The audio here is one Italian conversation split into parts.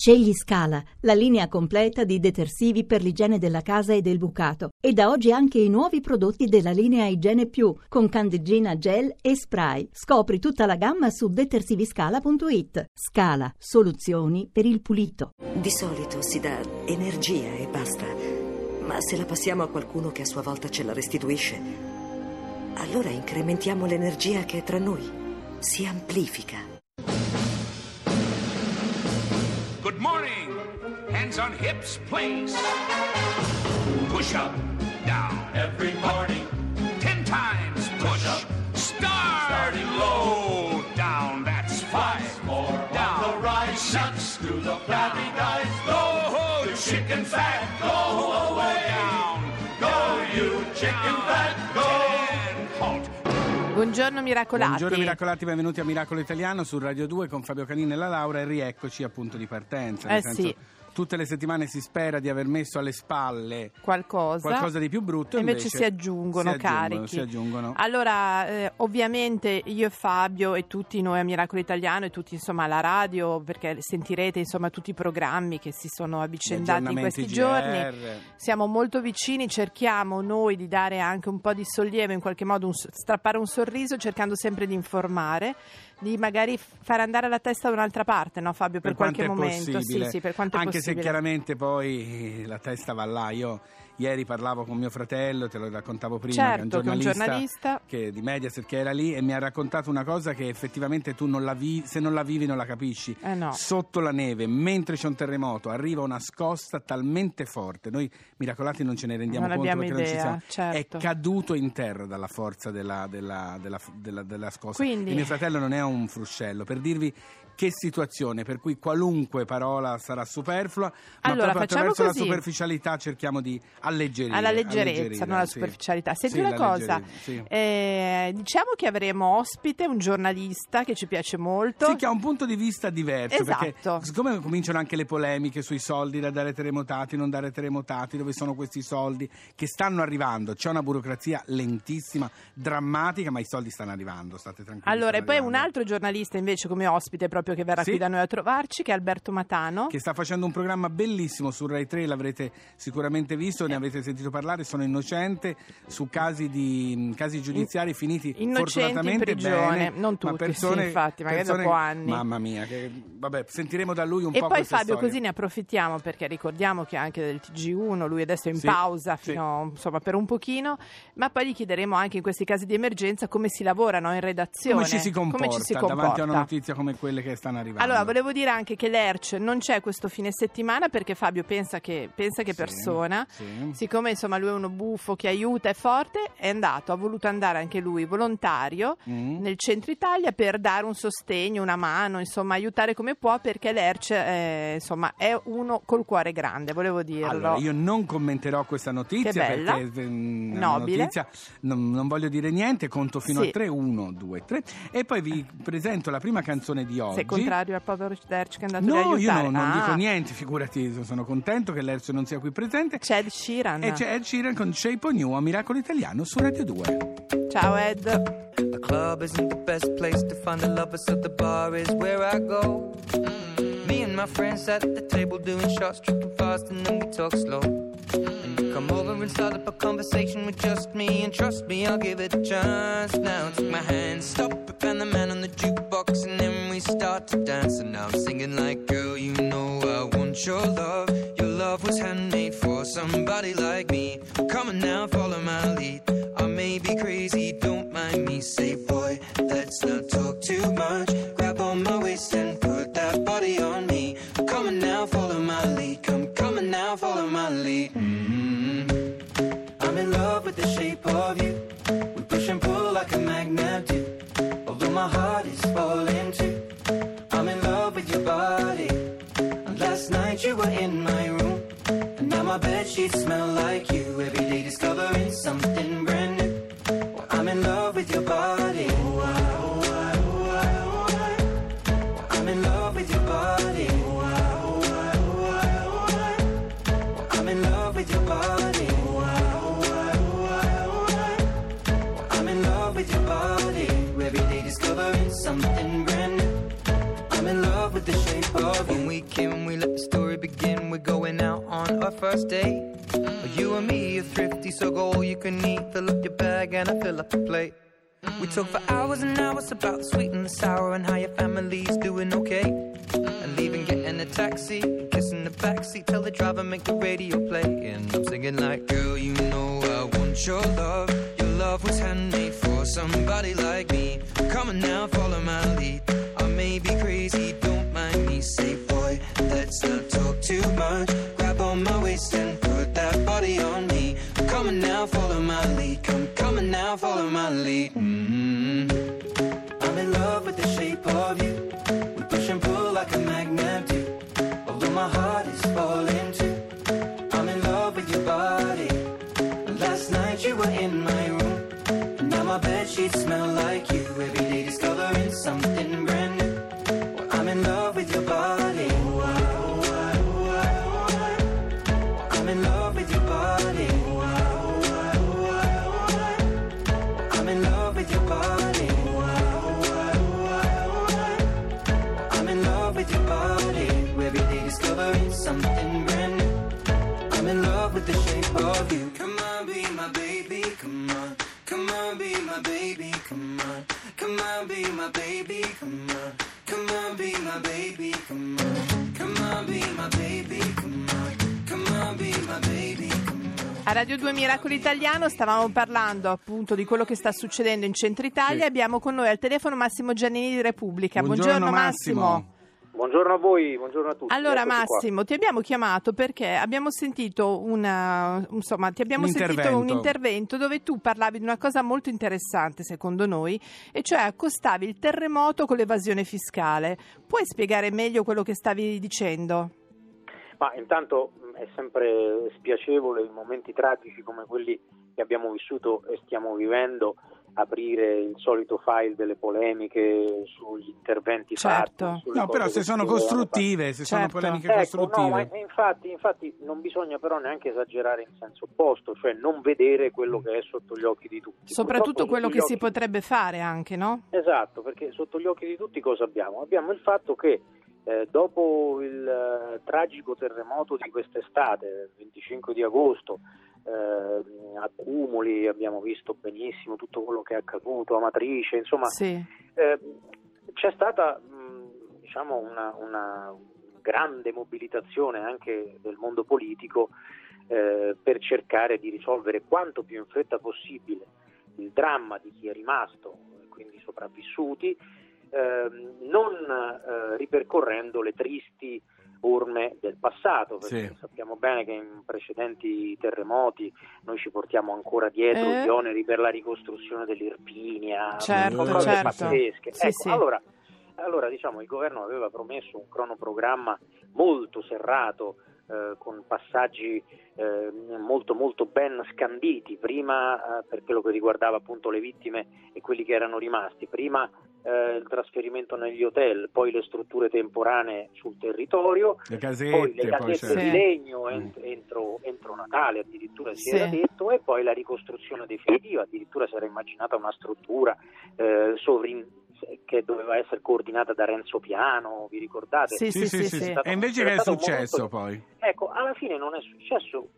Scegli Scala, la linea completa di detersivi per l'igiene della casa e del bucato. E da oggi anche i nuovi prodotti della linea Igiene Più, con candeggina gel e spray. Scopri tutta la gamma su detersiviscala.it. Scala, soluzioni per il pulito. Di solito si dà energia e basta. Ma se la passiamo a qualcuno che a sua volta ce la restituisce, allora incrementiamo l'energia che è tra noi. Si amplifica. Good morning. Hands on hips, please. Push up, down. Every morning. Ten times push. up. Start. Starting low. Down. That's five. Once more Down. on the rise. Six. To the flabby guys. Go, Go, the chicken fat. go away. Down. Go, you chicken fat. Go. Buongiorno miracolati. Buongiorno Miracolati, benvenuti a Miracolo Italiano su Radio 2 con Fabio Canini e la Laura e rieccoci appunto di partenza. Eh sì. Tutte le settimane si spera di aver messo alle spalle qualcosa, qualcosa di più brutto. e invece, invece si aggiungono si aggiungono, carichi. si aggiungono. Allora, eh, ovviamente io e Fabio e tutti noi a Miracolo Italiano e tutti insomma alla radio, perché sentirete insomma tutti i programmi che si sono avvicendati in questi aggiornamenti giorni. GR. Siamo molto vicini, cerchiamo noi di dare anche un po' di sollievo, in qualche modo un strappare un sorriso, cercando sempre di informare, di magari far andare la testa da un'altra parte, no Fabio, per, quanto qualche momento. Sì, sì, per quanto Anche se chiaramente poi la testa va là. Io ieri parlavo con mio fratello, te lo raccontavo prima, Certo, che è un che è un giornalista, giornalista. che- di Mediaset che era lì e mi ha raccontato una cosa che effettivamente tu non la vi- se non la vivi non la capisci. Eh no. Sotto la neve, mentre c'è un terremoto, arriva una scossa talmente forte. Noi miracolati non ce ne rendiamo Non conto perché non ci idea, siamo. certo. È caduto in terra dalla forza della, della- della- della- scossa. Quindi- E mio fratello non è un fruscello, per dirvi che situazione per cui qualunque parola sarà superflua, ma Allora, proprio attraverso così. la superficialità cerchiamo di alleggerire. alla leggerezza, alleggerire, non alla superficialità. Senti una cosa, eh, diciamo che avremo ospite un giornalista che ci piace molto. Sì, che ha un punto di vista diverso Esatto. perché siccome cominciano anche le polemiche sui soldi da dare terremotati, non dare terremotati, dove sono questi soldi che stanno arrivando, c'è una burocrazia lentissima, drammatica, ma i soldi stanno arrivando, state tranquilli. Allora, e poi un arrivando. altro giornalista invece come ospite proprio che verrà Sì. qui da noi a trovarci, che è Alberto Matano. che sta facendo un programma bellissimo su Rai 3, l'avrete sicuramente visto, ne avete sentito parlare, sono innocente su casi, di, mh, casi giudiziari finiti Innocenti in fortunatamente prigione, bene, non ma tutti, persone, sì, infatti, magari persone- dopo anni. Mamma mia, che, vabbè, sentiremo da lui un E po' poi queste Fabio, storie. così ne approfittiamo perché ricordiamo che anche del TG1 lui adesso è in Sì, pausa sì. fino insomma per un pochino, ma poi gli chiederemo anche in questi casi di emergenza come si lavora no, in redazione, Come ci si comporta, come ci si davanti a comporta. una notizia come quelle che stanno arrivando? Allora, volevo dire anche che l'ERC non c'è questo fine settimana perché Fabio pensa che, pensa che Sì, persona, sì. Siccome insomma lui è uno buffo che aiuta, è forte, è andato, ha voluto andare anche lui volontario Mm. nel centro Italia per dare un sostegno, una mano, insomma aiutare come può perché l'ERC eh, insomma è uno col cuore grande, volevo dirlo. Allora, io non commenterò questa notizia perché mm, è una Nobile. notizia, non, non voglio dire niente, conto fino Sì. a 3, 1, 2, 3 e poi vi presento la prima canzone di oggi. Sei contrario al povero Lerch che è andato a No, io aiutare? non, Ah, dico niente, figurati, sono contento che l'Erzo non sia qui presente. C'è Ed Sheeran. E c'è Ed Sheeran con Shape on You a Miracolo Italiano su Radio 2. Ciao Ed. The club isn't the best place to find the lovers, so the bar is where I go. Me and my friends at the table doing shots, tripping fast, and then we talk slow. And you come over and start up a conversation with just me, and trust me, I'll give it a chance. Now take my hand, stop it, and the man on the jukebox, and start to dance. And now I'm singing like, girl, you know I want your love. Your love was handmade for somebody like me. Come on now, follow my lead. I may be crazy, don't mind me. Say, boy, sheets smell like you. Every day discovering something brand new. I'm in love with your body. I'm in love with your body. I'm in love with your body. I'm in love with your body. Every day discovering something brand new. I'm in love with the shape of you. When we came, we let the story begin? We're going out on our first date. You and me are thrifty, so go all you can eat. Fill up your bag and I fill up the plate. We talk for hours and hours about the sweet and the sour and how your family's doing okay. And leaving, getting a taxi, kissing the backseat, tell the driver make the radio play. And I'm singing like, girl, you know I want your love. Your love was handmade for somebody like me. Come on now, follow my lead. I may be crazy, don't mind me. Say, boy, let's not talk too much. Now, follow my lead. Come, on now, follow my lead. hmm baby. Come on. Come on, be my baby. Come on. Come on, be my baby. Come on. A Radio 2 Miracolo Italiano stavamo parlando appunto di quello che sta succedendo in centro Italia. Sì. Abbiamo con noi al telefono Massimo Giannini di Repubblica. Buongiorno, Massimo. Buongiorno a voi, buongiorno a tutti. Allora Eccoci qua. Massimo, ti abbiamo chiamato perché abbiamo sentito una, insomma, ti abbiamo Un sentito intervento. un intervento dove tu parlavi di una cosa molto interessante secondo noi, e cioè accostavi il terremoto con l'evasione fiscale. Puoi spiegare meglio quello che stavi dicendo? Ma intanto mh, è sempre spiacevole in momenti tragici come quelli che abbiamo vissuto e stiamo vivendo aprire il solito file delle polemiche sugli interventi Certo. fatti. No, però se sono costruttive, se sono Certo. polemiche fare. costruttive. Ecco, no, infatti, infatti non bisogna però neanche esagerare in senso opposto, cioè non vedere quello che è sotto gli occhi di tutti. Soprattutto Purtroppo quello che gli si occhi- potrebbe fare anche, no? Esatto, perché sotto gli occhi di tutti cosa abbiamo? Abbiamo il fatto che eh, dopo il eh, tragico terremoto di quest'estate, il 25 di agosto, eh, a Cumuli abbiamo visto benissimo tutto quello che è accaduto, Amatrice, insomma Sì. eh, c'è stata mh, diciamo una, una grande mobilitazione anche del mondo politico eh, per cercare di risolvere quanto più in fretta possibile il dramma di chi è rimasto, quindi sopravvissuti, ehm, non eh, ripercorrendo le tristi orme del passato, perché Sì. sappiamo bene che in precedenti terremoti noi ci portiamo ancora dietro Eh? gli oneri per la ricostruzione dell'Irpinia, Certo, cose certo. pazzesche. Sì, Ecco, sì. Allora, allora, diciamo, il governo aveva promesso un cronoprogramma molto serrato, eh, con passaggi eh, molto molto ben scanditi, prima eh, per quello che riguardava appunto le vittime e quelli che erano rimasti, prima eh, il trasferimento negli hotel, poi le strutture temporanee sul territorio, Le poi casette, le poi casette c'è- Sì. di legno ent- Mm. entro, entro Natale addirittura si Sì. era detto e poi la ricostruzione definitiva, addirittura si era immaginata una struttura eh, sovrin- che doveva essere coordinata da Renzo Piano, vi ricordate? Sì, Sì, sì, sì, sì. stato- E invece che è successo momento- poi? Ecco, alla fine non è successo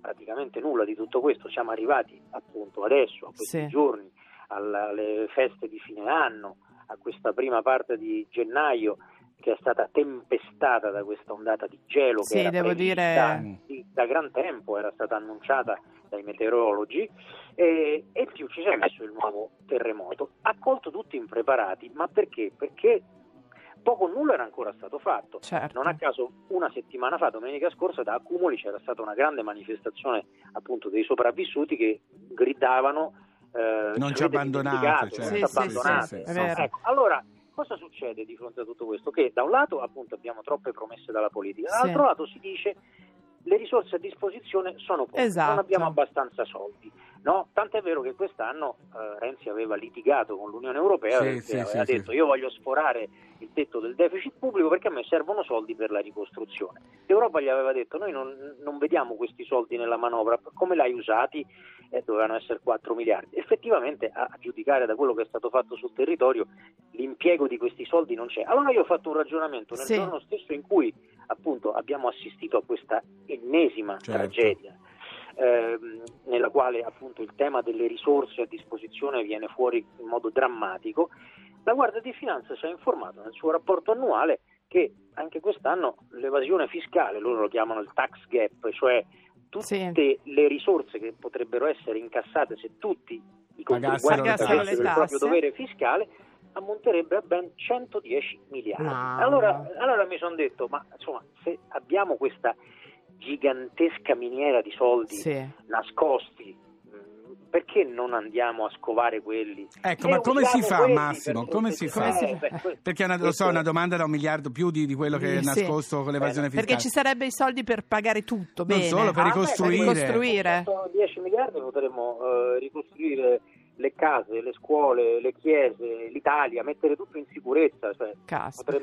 praticamente nulla di tutto questo, siamo arrivati appunto adesso, a questi Sì. giorni, alle feste di fine anno, a questa prima parte di gennaio che è stata tempestata da questa ondata di gelo Sì, che era devo dire- di- da gran tempo, era stata annunciata dai meteorologi e, e più ci si è messo il nuovo terremoto. Ha colto tutti impreparati, ma perché? Perché poco nulla era ancora stato fatto. Certo. Non a caso una settimana fa, domenica scorsa, da Accumuli c'era stata una grande manifestazione appunto dei sopravvissuti che gridavano eh, Non ci abbandonate, certo. non Sì, sì, abbandonate. sì, vero. Ecco, allora, cosa succede di fronte a tutto questo? Che da un lato appunto abbiamo troppe promesse dalla politica, Sì. dall'altro lato si dice le risorse a disposizione sono poche, Esatto. non abbiamo abbastanza soldi. No? Tant'è vero che quest'anno eh, Renzi aveva litigato con l'Unione Europea Sì, perché sì, aveva sì, detto sì. io voglio sforare il tetto del deficit pubblico perché a me servono soldi per la ricostruzione. L'Europa gli aveva detto noi non, non vediamo questi soldi nella manovra, come l'hai usati? Eh, dovevano essere 4 miliardi. Effettivamente a giudicare da quello che è stato fatto sul territorio l'impiego di questi soldi non c'è. Allora io ho fatto un ragionamento nel Sì. giorno stesso in cui appunto abbiamo assistito a questa ennesima Certo. tragedia ehm, nella quale appunto il tema delle risorse a disposizione viene fuori in modo drammatico, la Guardia di Finanza ci ha informato nel suo rapporto annuale che anche quest'anno l'evasione fiscale, loro lo chiamano il tax gap, cioè tutte Sì. le risorse che potrebbero essere incassate se tutti i contribuenti pagassero il proprio dovere fiscale ammonterebbe a ben 110 miliardi. No. Allora, allora mi sono detto, ma insomma, se abbiamo questa gigantesca miniera di soldi Sì. nascosti, perché non andiamo a scovare quelli? Ecco, E ma come si fa, Massimo? per- Come si fa? Eh, beh, Perché è una, lo so, questo- una domanda da un miliardo più di, di quello che è Sì. nascosto con l'evasione fiscale. Perché ci sarebbe i soldi per pagare tutto, Non bene. solo, per Ah, beh, ricostruire. ricostruire. Con 10 miliardi potremmo eh, ricostruire le case, le scuole, le chiese, l'Italia, mettere tutto in sicurezza. Cioè,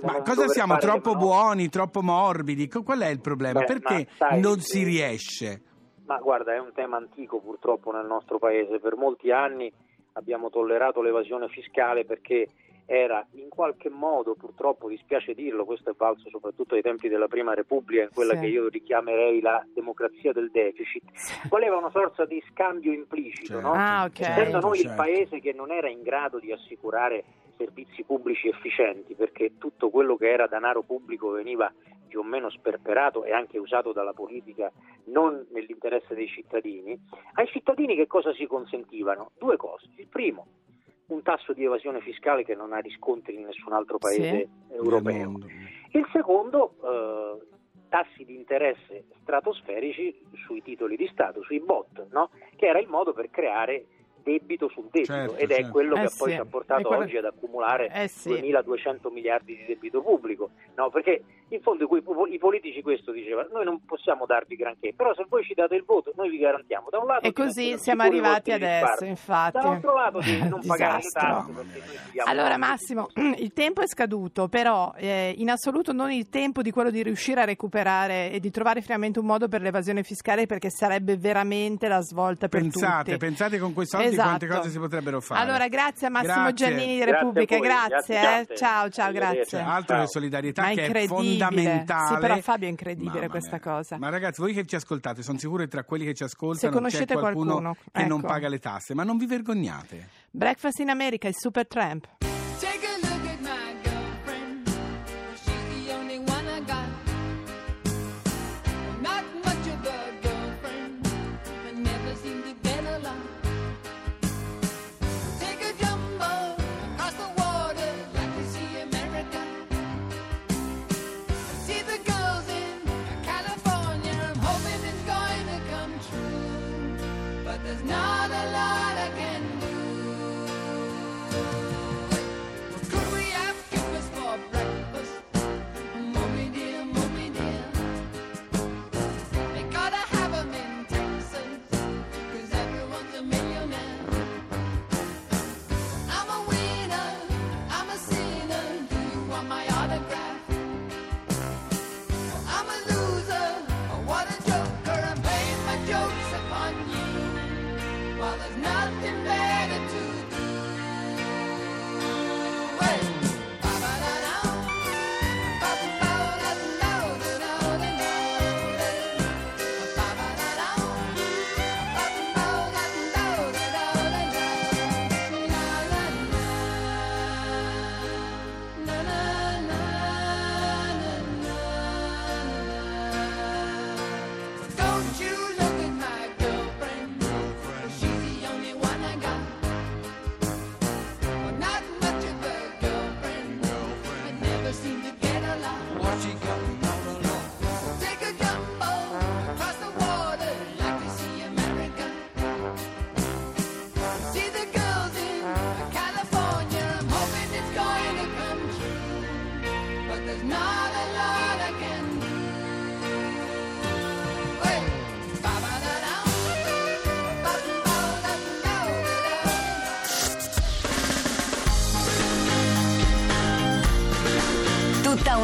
Ma cosa siamo troppo buoni, troppo morbidi? Qual è il problema? Beh, Perché sai, non si eh, riesce? Ma guarda, è un tema antico purtroppo nel nostro paese. Per molti anni abbiamo tollerato l'evasione fiscale perché era in qualche modo, purtroppo dispiace dirlo, questo è valso soprattutto ai tempi della Prima Repubblica, in quella Sì. che io richiamerei la democrazia del deficit, voleva una sorta di scambio implicito, Certo, no? Ah, ok. essendo noi il certo. paese che non era in grado di assicurare servizi pubblici efficienti, perché tutto quello che era denaro pubblico veniva più o meno sperperato e anche usato dalla politica non nell'interesse dei cittadini, ai cittadini che cosa si consentivano? Due cose. Il primo, un tasso di evasione fiscale che non ha riscontri in nessun altro paese Nel europeo. Il secondo, eh, tassi di interesse stratosferici sui titoli di Stato, sui bot, no? che era il modo per creare debito sul debito Certo, ed è certo. quello Eh che sì, poi ci ha portato quello- oggi ad accumulare Eh sì. 2200 miliardi di debito pubblico. No, perché in fondo i, politici questo dicevano, noi non possiamo darvi granché, però se voi ci date il voto noi vi garantiamo da un lato E così siamo arrivati adesso, infatti. Dall'altro lato non ci diamo Allora Massimo, il tempo è scaduto, però eh, in assoluto non il tempo di quello di riuscire a recuperare e di trovare finalmente un modo per l'evasione fiscale perché sarebbe veramente la svolta per Pensate, tutti. pensate con quei soldi Esatto. quante cose si potrebbero fare. Allora grazie a Massimo Grazie. Giannini di Repubblica, grazie. grazie eh. Ciao, ciao, grazie. Altro Ciao. che solidarietà che è fondamentale. Sì, però Fabio è incredibile Mamma questa mia. cosa. Ma ragazzi, voi che ci ascoltate, sono sicuro che tra quelli che ci ascoltano Se conoscete c'è qualcuno, qualcuno, che non ecco. paga le tasse, ma non vi vergognate. Breakfast in America, il Super Tramp.